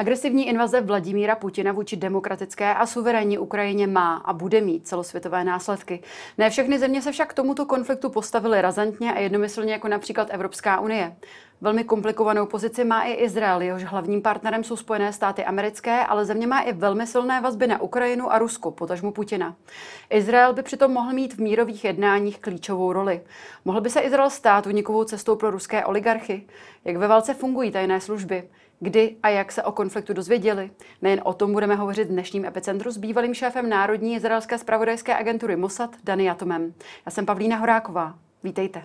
Agresivní invaze Vladimíra Putina vůči demokratické a suverénní Ukrajině má a bude mít celosvětové následky. Ne všechny země se však k tomuto konfliktu postavily razantně a jednomyslně jako například Evropská unie. Velmi komplikovanou pozici má i Izrael, jehož hlavním partnerem jsou Spojené státy americké, ale země má i velmi silné vazby na Ukrajinu a Rusko, potažmu Putina. Izrael by přitom mohl mít v mírových jednáních klíčovou roli. Mohl by se Izrael stát unikovou cestou pro ruské oligarchy? Jak ve válce fungují tajné služby? Kdy a jak se o konfliktu dozvěděli? Nejen o tom budeme hovořit v dnešním epicentru s bývalým šéfem Národní izraelské spravodajské agentury Mossad Dani Atomem. Já jsem Pavlína Horáková. Vítejte.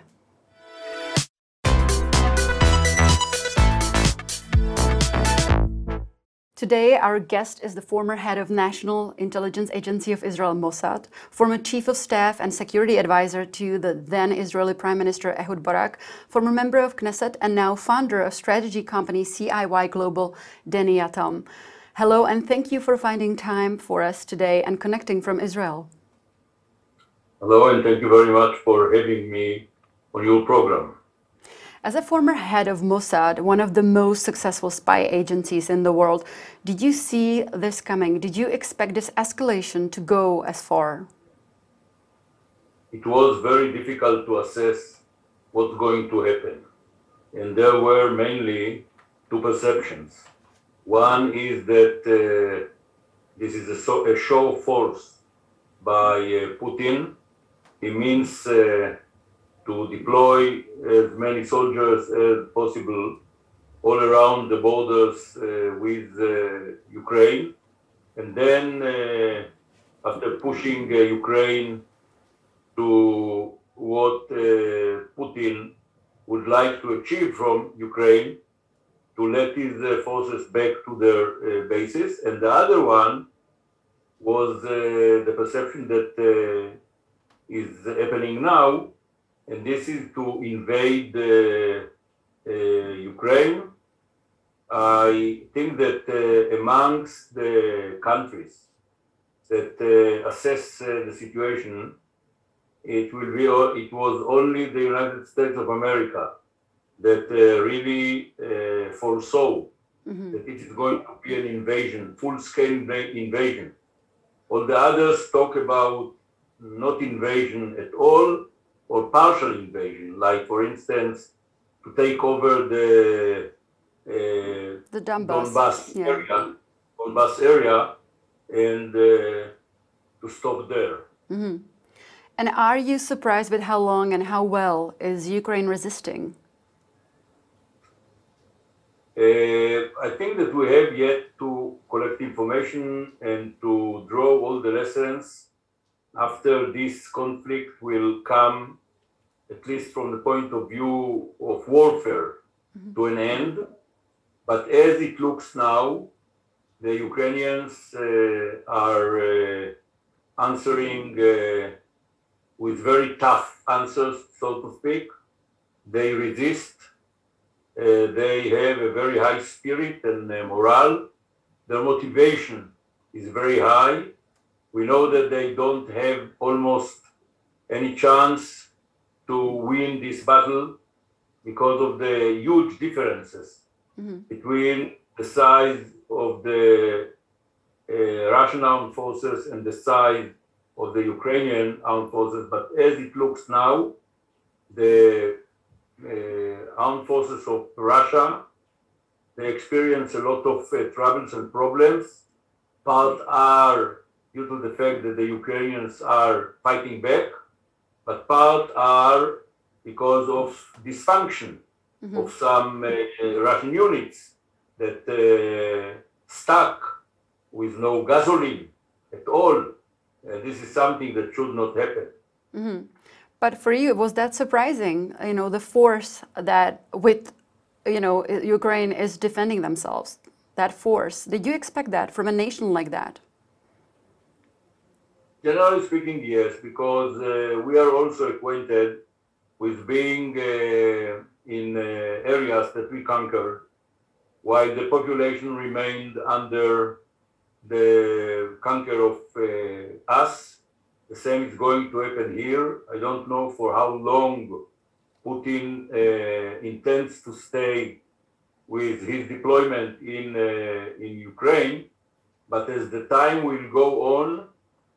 Today, our guest is the former head of National Intelligence Agency of Israel, Mossad, former chief of staff and security advisor to the then Israeli Prime Minister Ehud Barak, former member of Knesset, and now founder of strategy company CIY Global, Danny Yatom. Hello, and thank you for finding time for us today and connecting from Israel. Hello, and thank you very much for having me on your program. As a former head of Mossad, one of the most successful spy agencies in the world, did you see this coming? Did you expect this escalation to go as far? It was very difficult to assess what's going to happen. And there were mainly two perceptions. One is that uh, this is a, so, a, show of force by uh, Putin. He means uh, to deploy as many soldiers as possible all around the borders uh, with uh, Ukraine. And then, uh, after pushing Ukraine to what Putin would like to achieve from Ukraine, to let his forces back to their bases. And the other one was the perception that is happening now and this is to invade uh, uh, Ukraine. I think that uh, amongst the countries that assess the situation, it will be it was only the United States of America that really foresaw Mm-hmm. that it is going to be an invasion, full scale invasion. All the others talk about not invasion at all, or partial invasion, like for instance, to take over the uh, the Donbass, Donbass yeah. area, Donbass area, and uh, to stop there. Mm-hmm. And are you surprised with how long and how well is Ukraine resisting? Uh, I think that we have yet to collect information and to draw all the lessons after this conflict will come, at least from the point of view of warfare, mm-hmm. to an end. But as it looks now, the Ukrainians uh, are uh, answering uh, with very tough answers, so to speak. They resist. Uh, they have a very high spirit and uh, morale. Their motivation is very high we know that they don't have almost any chance to win this battle because of the huge differences mm-hmm. between the size of the uh, Russian armed forces and the size of the Ukrainian armed forces. But as it looks now, the uh, armed forces of Russia they experience a lot of uh, troubles and problems. Part are due to the fact that the Ukrainians are fighting back, but part are because of dysfunction mm-hmm. of some uh, Russian units that uh, stuck with no gasoline at all. And this is something that should not happen. Mm-hmm. But for you, was that surprising? You know, the force that with, you know, Ukraine is defending themselves. That force. Did you expect that from a nation like that? Generally speaking, yes, because uh, we are also acquainted with being uh, in uh, areas that we conquered while the population remained under the conquer of uh, us. The same is going to happen here. I don't know for how long Putin uh, intends to stay with his deployment in, uh, in Ukraine, but as the time will go on,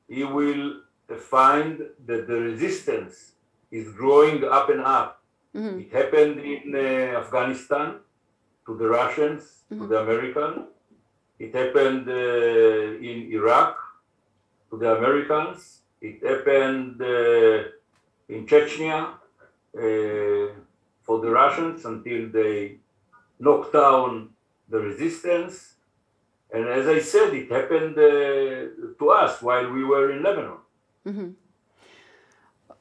he will find that the resistance is growing up and up. Mm-hmm. It happened in uh, Afghanistan to the Russians, mm-hmm. to the Americans. It happened uh, in Iraq to the Americans. It happened uh, in Chechnya uh, for the Russians until they knocked down the resistance. And as I said, it happened uh, to us while we were in Lebanon. Mm-hmm.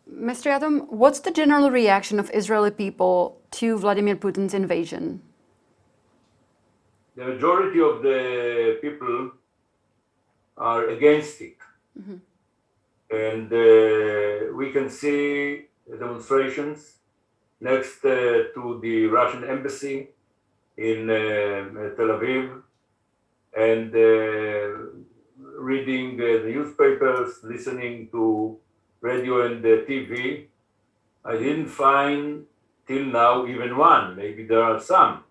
Mr. Yatom, what's the general reaction of Israeli people to Vladimir Putin's invasion? The majority of the people are against it. Mm-hmm. And uh, we can see demonstrations next uh, to the Russian embassy in uh, Tel Aviv and uh, reading uh, the newspapers, listening to radio and the TV. I didn't find till now even one. Maybe there are some,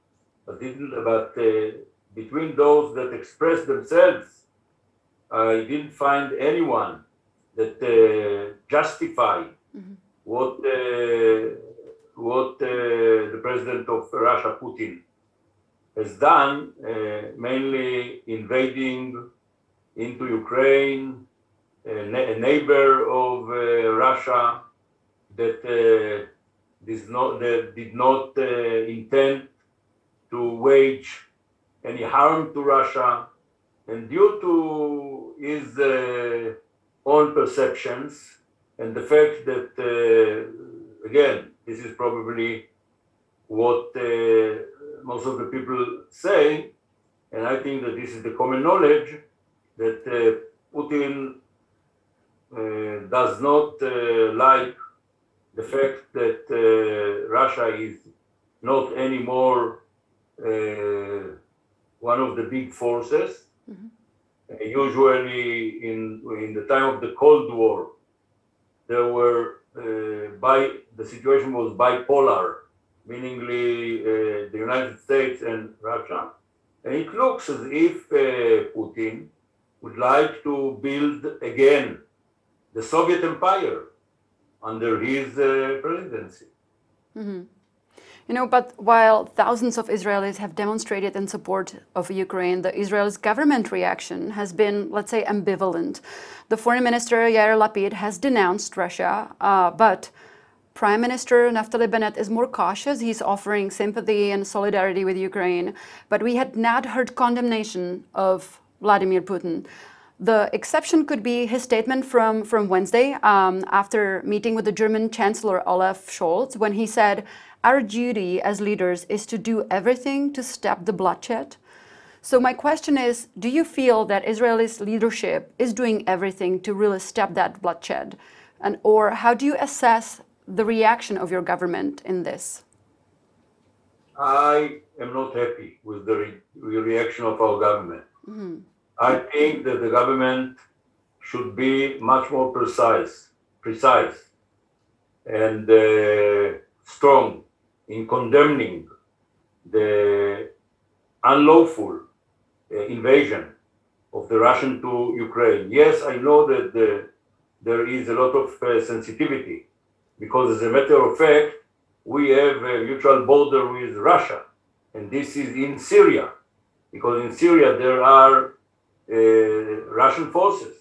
but didn't. But uh, between those that express themselves, I didn't find anyone that uh, justify mm-hmm. what uh, what uh, the president of Russia, Putin, has done, uh, mainly invading into Ukraine, a, neighbor of uh, Russia that uh, did not, that did not uh, intend to wage any harm to Russia. And due to his own perceptions and the fact that, again, this is probably what uh, most of the people say, and I think that this is the common knowledge that uh, Putin uh, does not uh, like the fact that uh, Russia is not anymore one of the big forces. Mm-hmm. usually, in in the time of the Cold War, there were by the situation was bipolar, meaningly uh, the United States and Russia. And it looks as if uh, Putin would like to build again the Soviet Empire under his uh, presidency. Mm-hmm. You know, but while thousands of Israelis have demonstrated in support of Ukraine, the Israel's government reaction has been, let's say, ambivalent. The foreign minister Yair Lapid has denounced Russia, uh, but Prime Minister Naftali Bennett is more cautious. He's offering sympathy and solidarity with Ukraine, but we had not heard condemnation of Vladimir Putin. The exception could be his statement from, from Wednesday um, after meeting with the German Chancellor Olaf Scholz when he said, Our duty as leaders is to do everything to stop the bloodshed. So, my question is Do you feel that Israel's leadership is doing everything to really stop that bloodshed? And, or how do you assess the reaction of your government in this? I am not happy with the re- reaction of our government. Mm-hmm. I think that the government should be much more precise, precise, and uh, strong in condemning the unlawful uh, invasion of the Russian to Ukraine. Yes, I know that the, there is a lot of uh, sensitivity because, as a matter of fact, we have a mutual border with Russia, and this is in Syria, because in Syria there are uh, Russian forces.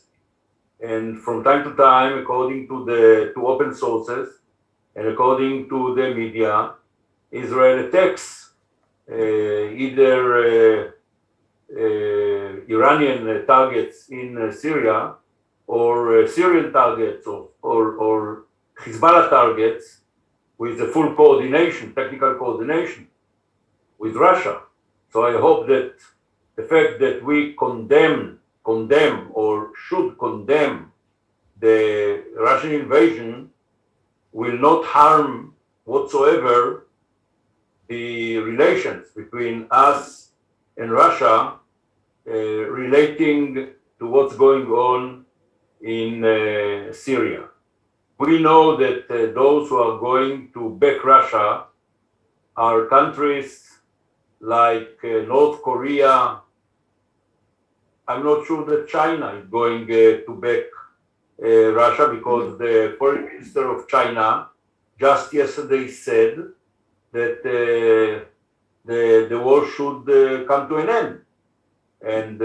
And from time to time, according to the to open sources and according to the media, Israel attacks uh, either uh, uh Iranian targets in Syria or uh, Syrian targets or, or, or Hezbollah targets with the full coordination, technical coordination with Russia. So I hope that the fact that we condemn, condemn or should condemn the Russian invasion will not harm whatsoever the relations between us and Russia uh, relating to what's going on in uh, Syria. We know that uh, those who are going to back Russia are countries like uh, North Korea. I'm not sure that China is going uh, to back uh, Russia because the foreign minister of China just yesterday said that uh, the, the war should uh, come to an end. And,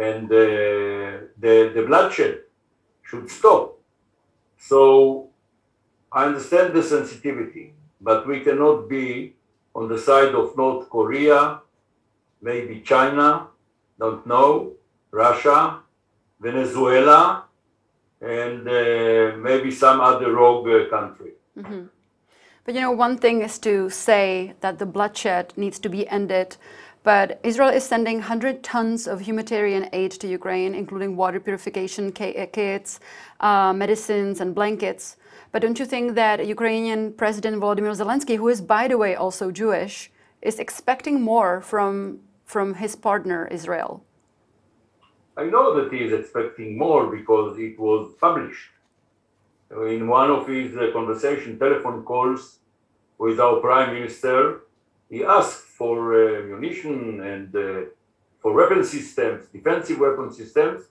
and uh, the, the bloodshed should stop. So I understand the sensitivity, but we cannot be on the side of North Korea, maybe China, don't know, Russia, Venezuela, and uh, maybe some other rogue uh, country. Mm-hmm. But you know, one thing is to say that the bloodshed needs to be ended. But Israel is sending 100 tons of humanitarian aid to Ukraine, including water purification uh, kits, uh, medicines, and blankets. But don't you think that Ukrainian President Volodymyr Zelensky, who is, by the way, also Jewish, is expecting more from, from his partner, Israel? I know that he is expecting more because it was published. In one of his uh, conversation telephone calls with our prime minister, he asked for uh, munition and uh, for weapon systems, defensive weapon systems.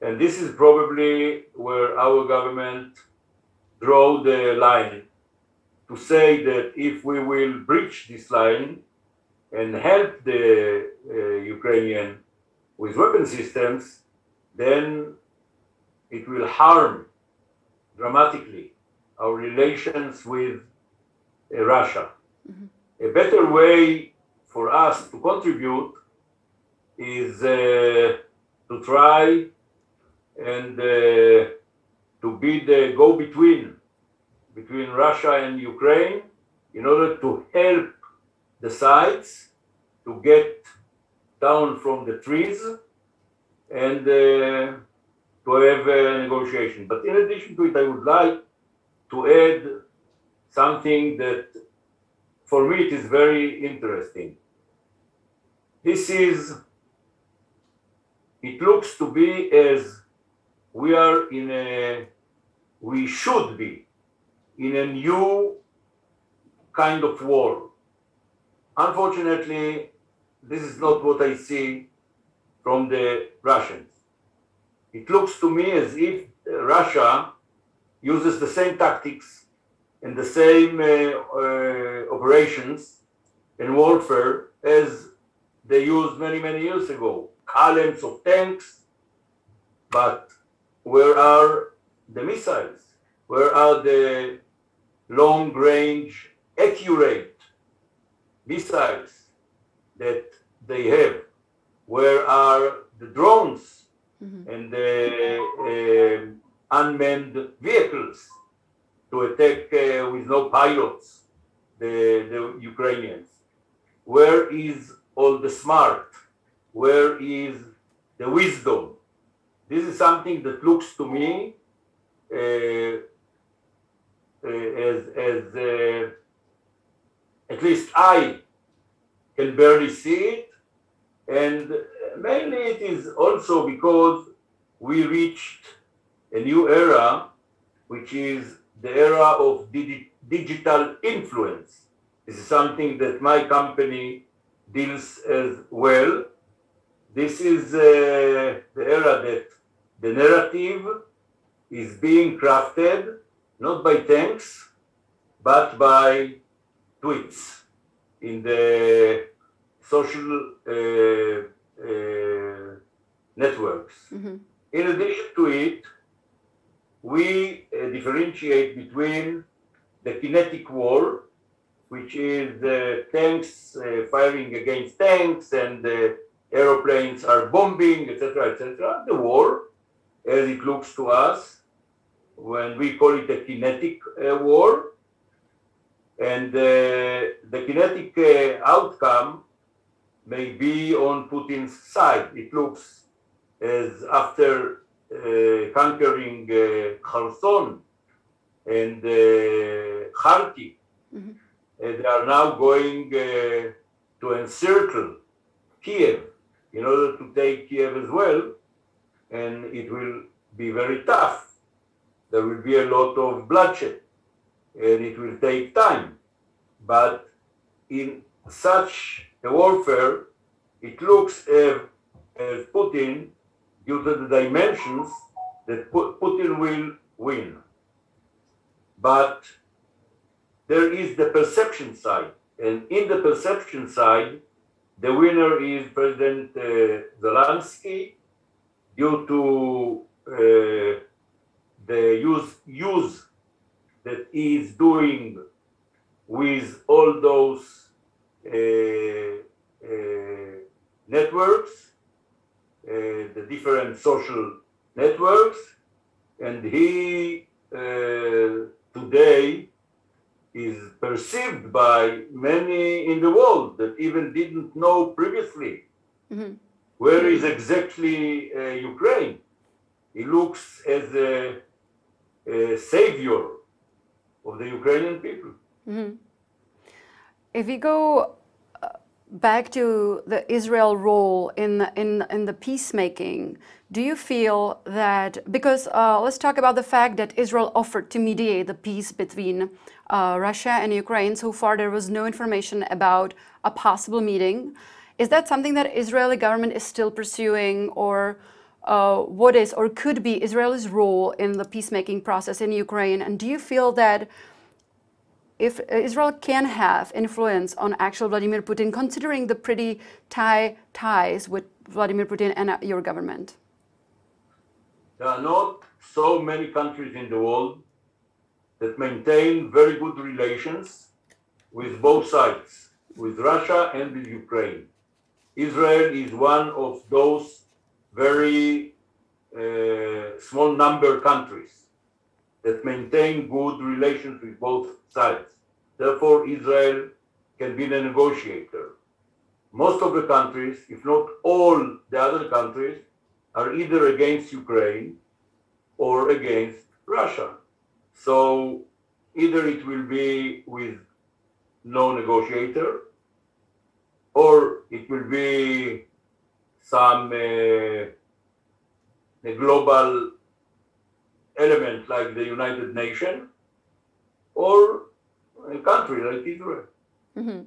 And this is probably where our government draw the line to say that if we will breach this line and help the uh, Ukrainian with weapon systems, then it will harm dramatically our relations with uh, Russia. Mm-hmm. A better way for us to contribute is uh, to try and uh, to be the go-between between Russia and Ukraine in order to help the sides to get down from the trees and uh, to have a negotiation. But in addition to it, I would like to add something that for me it is very interesting. This is, it looks to be as we are in a, we should be in a new kind of war. Unfortunately, this is not what I see from the Russians. It looks to me as if Russia uses the same tactics and the same uh, uh, operations in warfare as they used many, many years ago. Columns of tanks, but where are the missiles? Where are the long range, accurate missiles that they have? Where are the drones mm-hmm. and the uh, unmanned vehicles to attack uh, with no pilots the, the Ukrainians? Where is all the smart? Where is the wisdom? This is something that looks to me uh, uh as, as at least I can barely see it. And mainly it is also because we reached a new era, which is the era of digi digital influence. Is something that my company deals as well. This is uh, the era that the narrative is being crafted not by tanks, but by tweets in the social uh, uh, networks. Mm-hmm. In addition to it, we uh, differentiate between the kinetic war, which is the tanks uh, firing against tanks and the aeroplanes are bombing, etc., etc. The war, as it looks to us, when we call it a kinetic uh, war, and uh, the kinetic uh, outcome may be on Putin's side. It looks as after uh, conquering uh, Kherson and uh, Kharkiv, mm-hmm. they are now going uh, to encircle Kiev in order to take Kiev as well, and it will be very tough. There will be a lot of bloodshed, and it will take time. But in such a warfare, it looks as, as Putin, due to the dimensions, that Putin will win. But there is the perception side. And in the perception side, the winner is President uh, Zelensky due to uh, the use, use that he is doing with all those uh, uh, networks, the different social networks, and he today is perceived by many in the world that even didn't know previously mm-hmm. where is exactly uh, Ukraine. He looks as a, a savior of the Ukrainian people. Mm-hmm. If we go uh, back to the Israel role in in in the peacemaking, do you feel that because uh, let's talk about the fact that Israel offered to mediate the peace between uh, Russia and Ukraine. So far, there was no information about a possible meeting. Is that something that Israeli government is still pursuing, or uh, what is or could be Israel's role in the peacemaking process in Ukraine? And do you feel that if Israel can have influence on actual Vladimir Putin, considering the pretty tight ties with Vladimir Putin and uh, your government? There are not so many countries in the world that maintain very good relations with both sides, with Russia and with Ukraine. Israel is one of those very uh, small number countries that maintain good relations with both sides. Therefore, Israel can be the negotiator. Most of the countries, if not all the other countries, are either against Ukraine or against Russia. So either it will be with no negotiator or it will be some uh, global element like the United Nations or a country like Israel. Mm-hmm.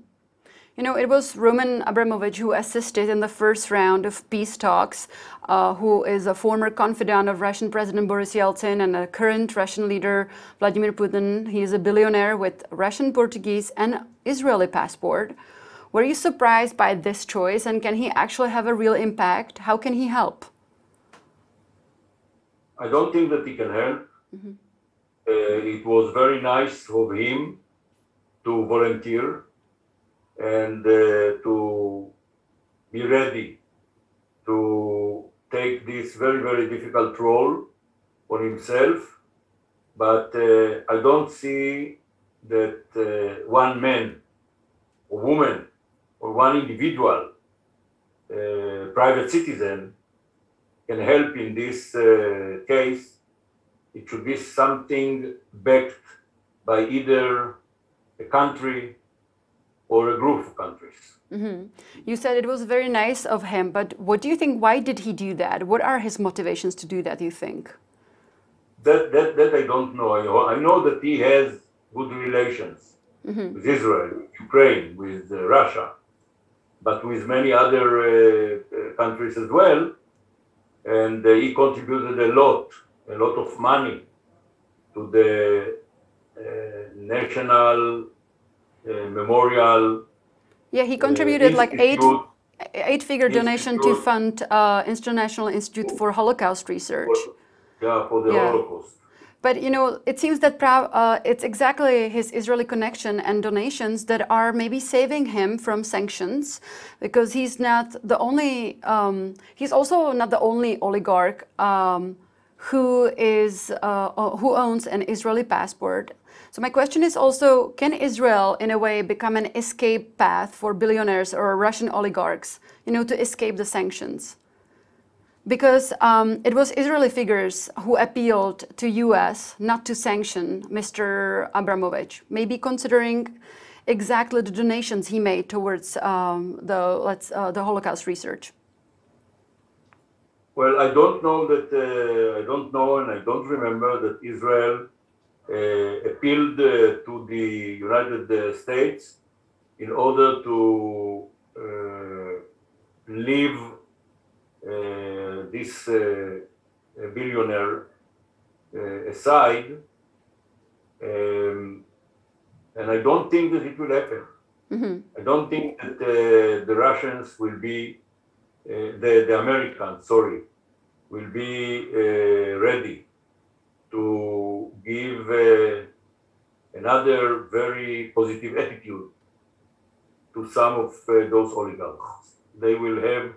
You know, it was Roman Abramovich who assisted in the first round of peace talks, uh, who is a former confidant of Russian President Boris Yeltsin and a current Russian leader Vladimir Putin. He is a billionaire with Russian, Portuguese, and Israeli passport. Were you surprised by this choice, and can he actually have a real impact? How can he help? I don't think that he can help. Mm-hmm. Uh, it was very nice of him to volunteer and uh, to be ready to take this very, very difficult role on himself. But uh, I don't see that uh, one man or woman or one individual, uh, private citizen, can help in this uh, case. It should be something backed by either a country or a group of countries. Mm-hmm. You said it was very nice of him, but what do you think? Why did he do that? What are his motivations to do that, you think? That, that, that I don't know. I know, I know that he has good relations mm-hmm. with Israel, with Ukraine, with uh, Russia, but with many other uh, uh countries as well. And uh, he contributed a lot, a lot of money to the uh, national uh, memorial. Yeah, he contributed like eight eight figure donation to fund uh, International Institute for Holocaust Research. Yeah, for the yeah. Holocaust. But you know, it seems that uh, it's exactly his Israeli connection and donations that are maybe saving him from sanctions, because he's not the only. Um, he's also not the only oligarch um, who is uh, who owns an Israeli passport so my question is also, can Israel, in a way, become an escape path for billionaires or Russian oligarchs, you know, to escape the sanctions? Because um, it was Israeli figures who appealed to U.S. not to sanction Mr. Abramovich, maybe considering exactly the donations he made towards um, the uh, the Holocaust research. Well, I don't know that uh, I don't know, and I don't remember that Israel uh, appealed uh, to the United States in order to uh, leave uh, this uh, billionaire uh, aside. Um, and I don't think that it will happen. Mm-hmm. I don't think that uh, the Russians will be, uh, the, the Americans, sorry, will be uh, ready to give uh, another very positive attitude to some of uh, those oligarchs. They will have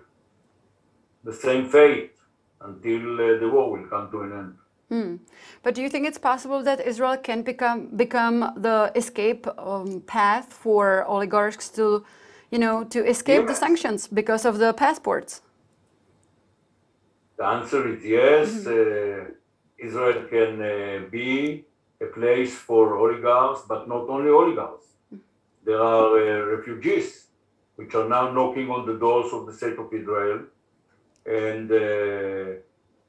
the same fate until uh, the war will come to an end. Hmm. But do you think it's possible that Israel can become become the escape um, path for oligarchs to, you know, to escape the sanctions because of the passports? The answer is yes. Uh, Israel can uh, be a place for oligarchs, but not only oligarchs. There are uh, refugees which are now knocking on the doors of the state of Israel, and uh,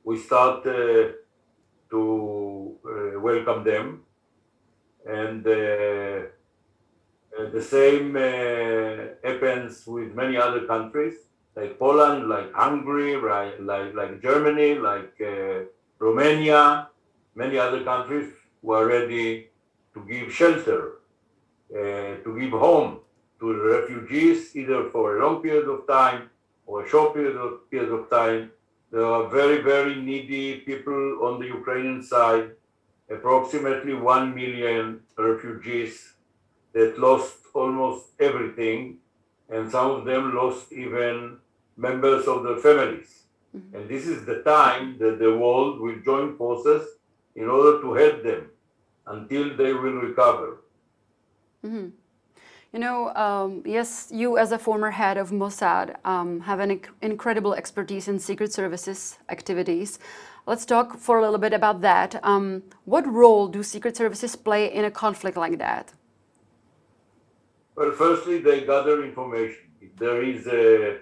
we start uh, to uh, welcome them. And uh, uh, the same uh, happens with many other countries like Poland, like Hungary, right, like, like Germany, like Romania, many other countries who are ready to give shelter, to give home to the refugees, either for a long period of time or a short period of, period of time. There are very, very needy people on the Ukrainian side, approximately 1 million refugees that lost almost everything, and some of them lost even members of their families. Mm-hmm. And this is the time that the world will join forces in order to help them until they will recover. Mm-hmm. You know, um, yes, you as a former head of Mossad um, have an inc- incredible expertise in secret services activities. Let's talk for a little bit about that. Um, what role do secret services play in a conflict like that? Well, firstly, they gather information. If there is a,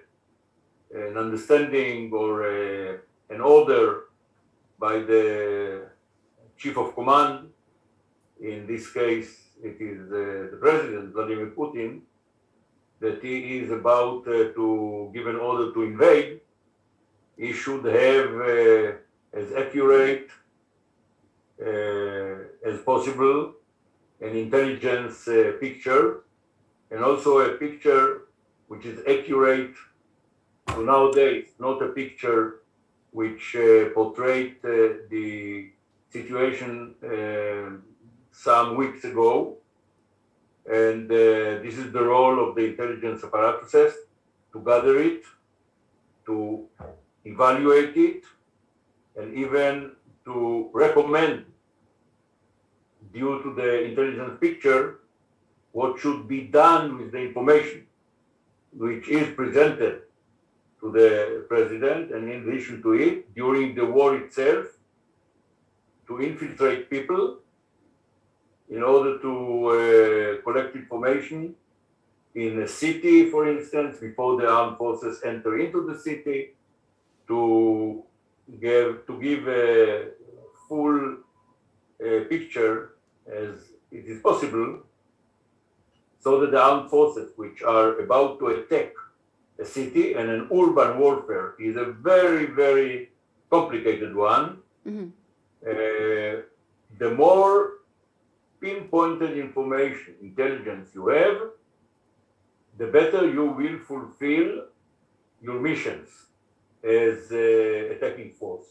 an understanding or a, an order by the chief of command, in this case, it is uh, the president, Vladimir Putin, that he is about uh, to give an order to invade, he should have uh, as accurate uh, as possible an intelligence uh, picture and also a picture which is accurate to nowadays, not a picture which portrayed the situation some weeks ago. And uh, this is the role of the intelligence apparatuses to gather it, to evaluate it, and even to recommend, due to the intelligence picture, what should be done with the information which is presented to the president and in addition to it during the war itself to infiltrate people in order to uh, collect information in a city, for instance, before the armed forces enter into the city, to give to give a full uh, picture as it is possible, so that the armed forces, which are about to attack a city and an urban warfare, is a very very complicated one. Mhm. Uh, the more pinpointed information, intelligence you have, the better you will fulfill your missions as uh, attacking force.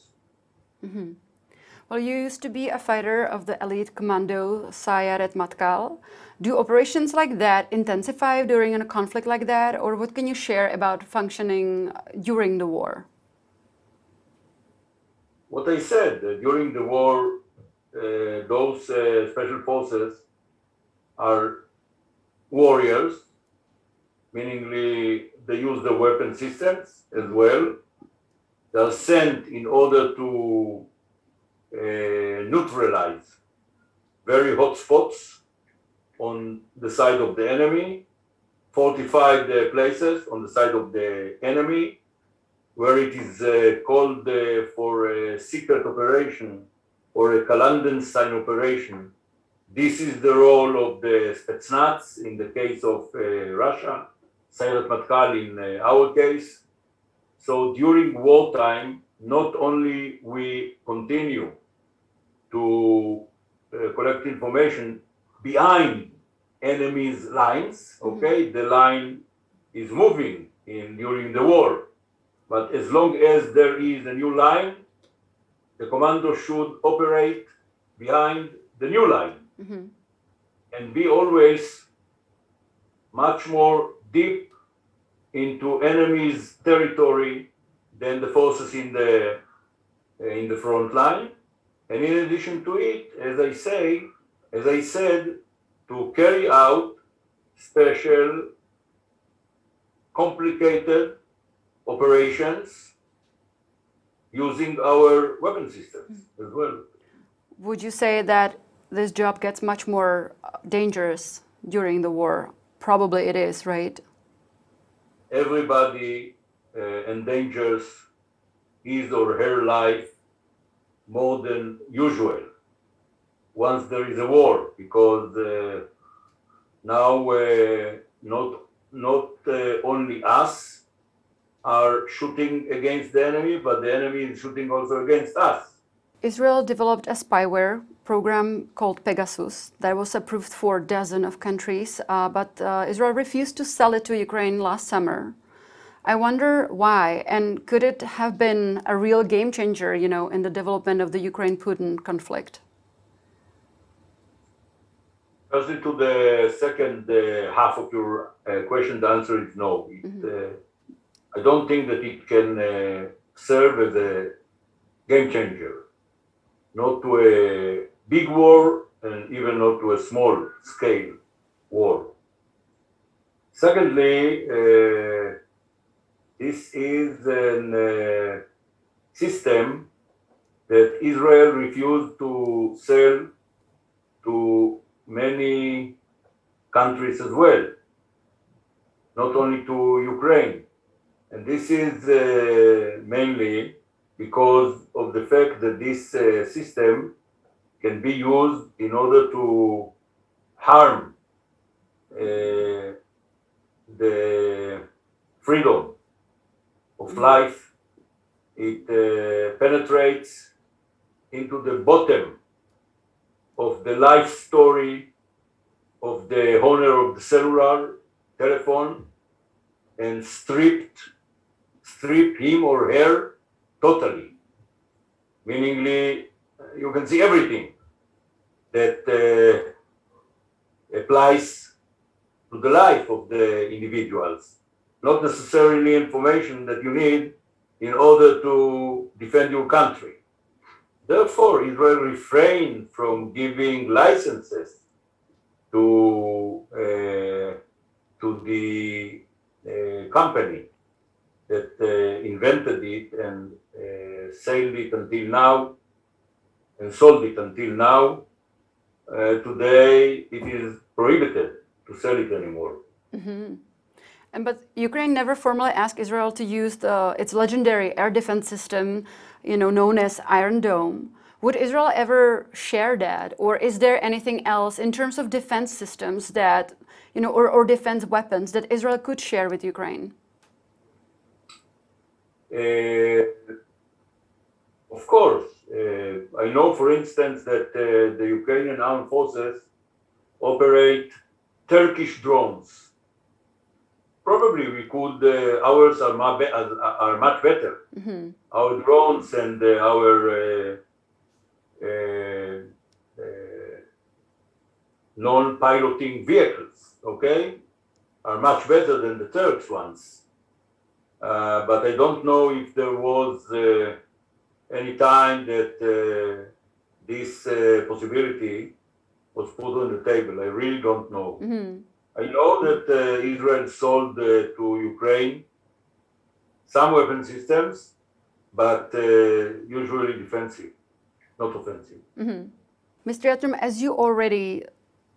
Well, you used to be a fighter of the elite commando Sayeret Matkal. Do operations like that intensify during a conflict like that, or what can you share about functioning during the war? What I said uh, during the war, those uh, special forces are warriors, meaningly they use the weapon systems as well. They are sent in order to uh, neutralize very hot spots on the side of the enemy, fortified uh, places on the side of the enemy, where it is uh, called uh, for a secret operation or a clandestine operation. this is the role of the Spetsnaz in the case of uh, Russia, Sayeret Matkal in uh, our case. So during wartime, not only we continue to uh, collect information behind enemy's lines, okay, the line is moving in during the war, but as long as there is a new line, the commando should operate behind the new line Mhm. and be always much more deep into enemy's territory than the forces in the in the front line. And in addition to it, as I say, as I said, to carry out special, complicated operations using our weapon systems as well. Would you say that this job gets much more uh, dangerous during the war? Probably it is, right? everybody uh, endangers his or her life more than usual once there is a war because uh, now uh, not not uh, only us are shooting against the enemy but the enemy is shooting also against us Israel developed a spyware program called Pegasus that was approved for a dozen of countries, uh, but uh, Israel refused to sell it to Ukraine last summer. I wonder why, and could it have been a real game changer, you know, in the development of the Ukraine-Putin conflict? Firstly, to the second uh, half of your uh, question, the answer is no. It, uh, I don't think that it can uh, serve as a game changer, not to a big war and even not to a small scale war. Secondly, uh, this is a system that Israel refused to sell to many countries as well, not only to Ukraine. And this is uh, mainly because of the fact that this uh, system can be used in order to harm uh, the freedom of life. It uh, penetrates into the bottom of the life story of the owner of the cellular telephone and stripped strip him or her totally. Meaningly you can see everything that uh, applies to the life of the individuals. Not necessarily information that you need in order to defend your country. Therefore, Israel refrained from giving licenses to uh, to the uh, company that uh, invented it and uh, sailed it until now and sold it until now. Uh, today, it is prohibited to sell it anymore. And but Ukraine never formally asked Israel to use the, its legendary air defense system, you know, known as Iron Dome. Would Israel ever share that, or is there anything else in terms of defense systems that, you know, or, or defense weapons that Israel could share with Ukraine? Uh, of course, uh, I know, for instance, that uh, the Ukrainian armed forces operate Turkish drones. Probably we could, uh, ours are, ma- are much better. Our drones and uh, our uh, uh, uh, non piloting vehicles, okay, are much better than the Turks ones. Uh, but I don't know if there was uh, any time that uh, this uh, possibility was put on the table. I really don't know. I know that uh, Israel sold uh, to Ukraine some weapon systems, but uh, usually defensive, not offensive. Mr. Yatom, as you already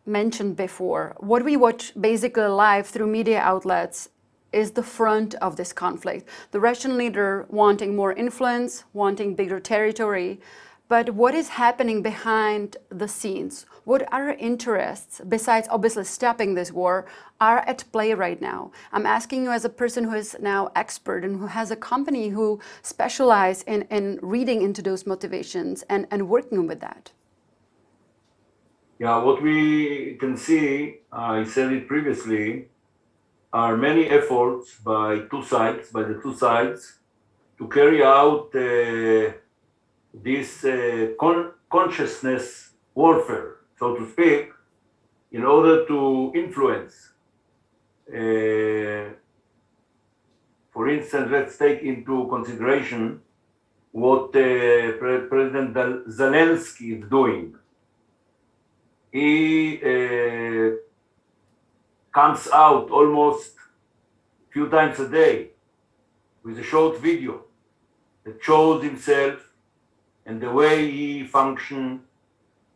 mentioned before, what we watch basically live through media outlets is the front of this conflict. The Russian leader wanting more influence, wanting bigger territory. But what is happening behind the scenes? What other interests, besides obviously stopping this war, are at play right now? I'm asking you as a person who is now expert and who has a company who specialize in, in reading into those motivations and, and working with that. Yeah, what we can see, uh, I said it previously, are many efforts by two sides, by the two sides, to carry out uh, this uh, con- consciousness warfare, so to speak, in order to influence. Uh, for instance, let's take into consideration what uh, Pre- President Zelensky is doing. He uh, comes out almost a few times a day with a short video that shows himself and the way he functions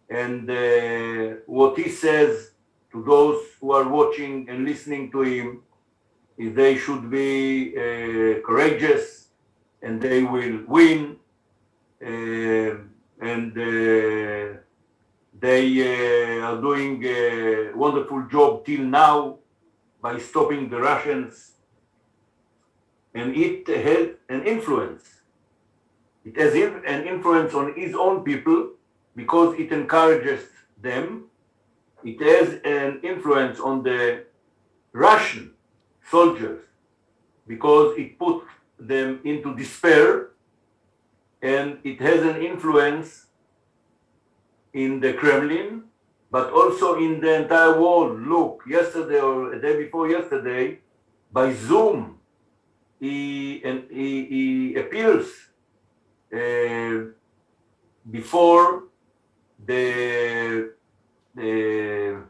and uh, what he says to those who are watching and listening to him is they should be uh, courageous and they will win uh, and uh, they uh, are doing a wonderful job till now by stopping the Russians. And it had an influence. It has an influence on his own people because it encourages them. It has an influence on the Russian soldiers because it put them into despair. And it has an influence in the Kremlin, but also in the entire world. Look, yesterday or a day before yesterday, by Zoom, he, and he, he appeals uh, before the, the,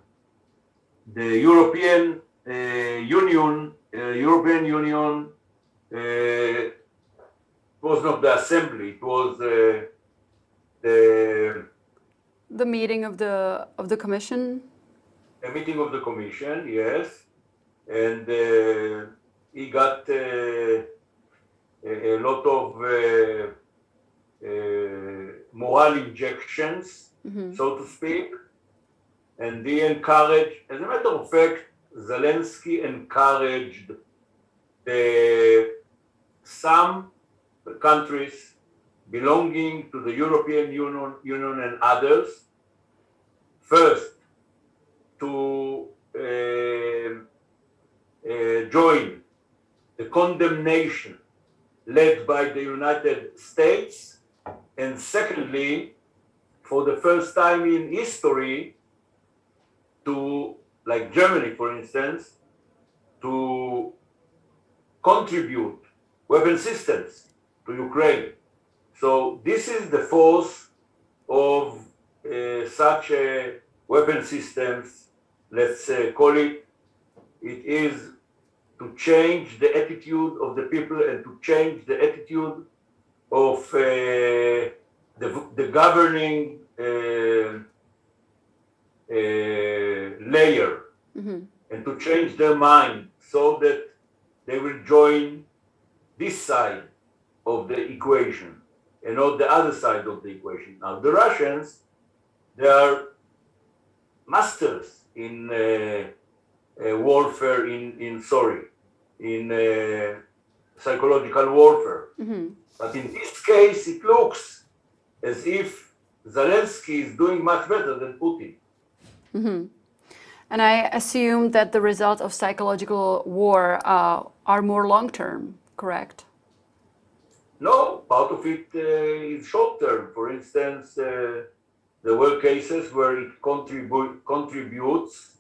the European uh, Union, uh, European Union was not the assembly, it was the the meeting of the of the commission. A meeting of the commission, yes, and uh, he got uh, a, a, lot of uh, uh, moral injections, mm-hmm. so to speak, and he encouraged, as a matter of fact, Zelensky encouraged the, some countries belonging to the European Union, Union and others, first to uh, uh, join the condemnation led by the United States and secondly, for the first time in history, to, like Germany, for instance, to contribute weapon systems to Ukraine. So this is the force of uh, such a weapon systems, let's uh, call it, it is to change the attitude of the people and to change the attitude of uh, the, the governing uh, uh, layer. Mm-hmm. and to change their mind so that they will join this side of the equation and not the other side of the equation. Now, the Russians, they are masters in uh, uh, warfare, in, in sorry, in uh, psychological warfare. Mm-hmm. But in this case, it looks as if Zelensky is doing much better than Putin. Mm-hmm. And I assume that the results of psychological war uh, are more long term, correct? No, part of it uh, is short term. For instance, uh, there were cases where it contribu- contributes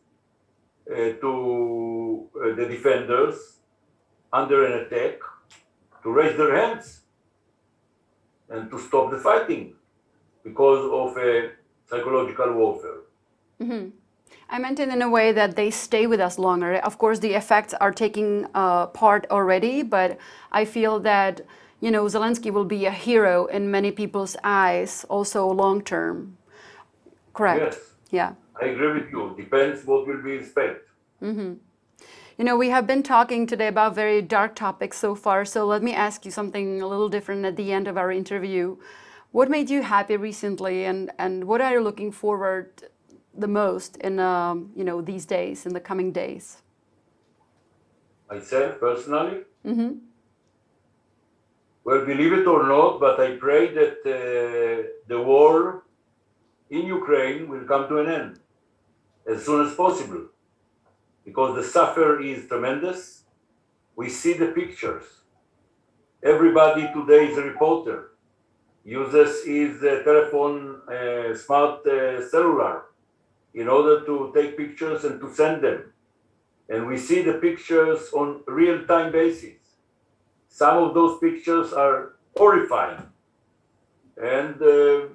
uh, to uh, the defenders under an attack to raise their hands and to stop the fighting because of a psychological warfare. Mm-hmm. I meant it in a way that they stay with us longer. Of course, the effects are taking uh, part already, but I feel that you know Zelensky will be a hero in many people's eyes, also long term. Correct. Yes. Yeah. I agree with you. Depends what will be expected. Mm-hmm. You know, we have been talking today about very dark topics so far, so let me ask you something a little different at the end of our interview. What made you happy recently, and, and what are you looking forward the most in um, you know these days, in the coming days? Myself personally, well, believe it or not, but I pray that uh, the war in Ukraine will come to an end as soon as possible because the suffer is tremendous. We see the pictures. Everybody today is a reporter, uses his uh, telephone, uh, smart uh, cellular, in order to take pictures and to send them. And we see the pictures on real-time basis. Some of those pictures are horrifying. And uh,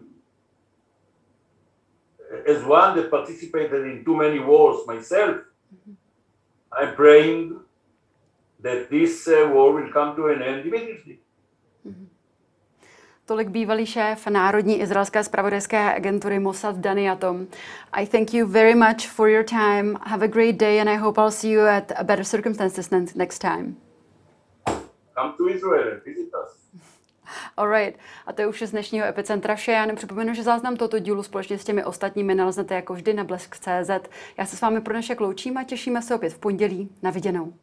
as one that participated in too many wars myself, I'm praying that this uh, war will come to an end immediately. Tolik bývalý šéf Národní izraelské spravodajské agentury Mossad Dani Yatom. I thank you very much for your time. Have a great day and I hope I'll see you at better circumstances next time. Come to Israel visit us. Alright, a to je už z dnešního Epicentra vše. Já nepřipomenu, že záznam tohoto dílu společně s těmi ostatními naleznete jako vždy na blesk.cz. Já se s vámi pro dnešek loučím a těšíme se opět v pondělí. Na viděnou.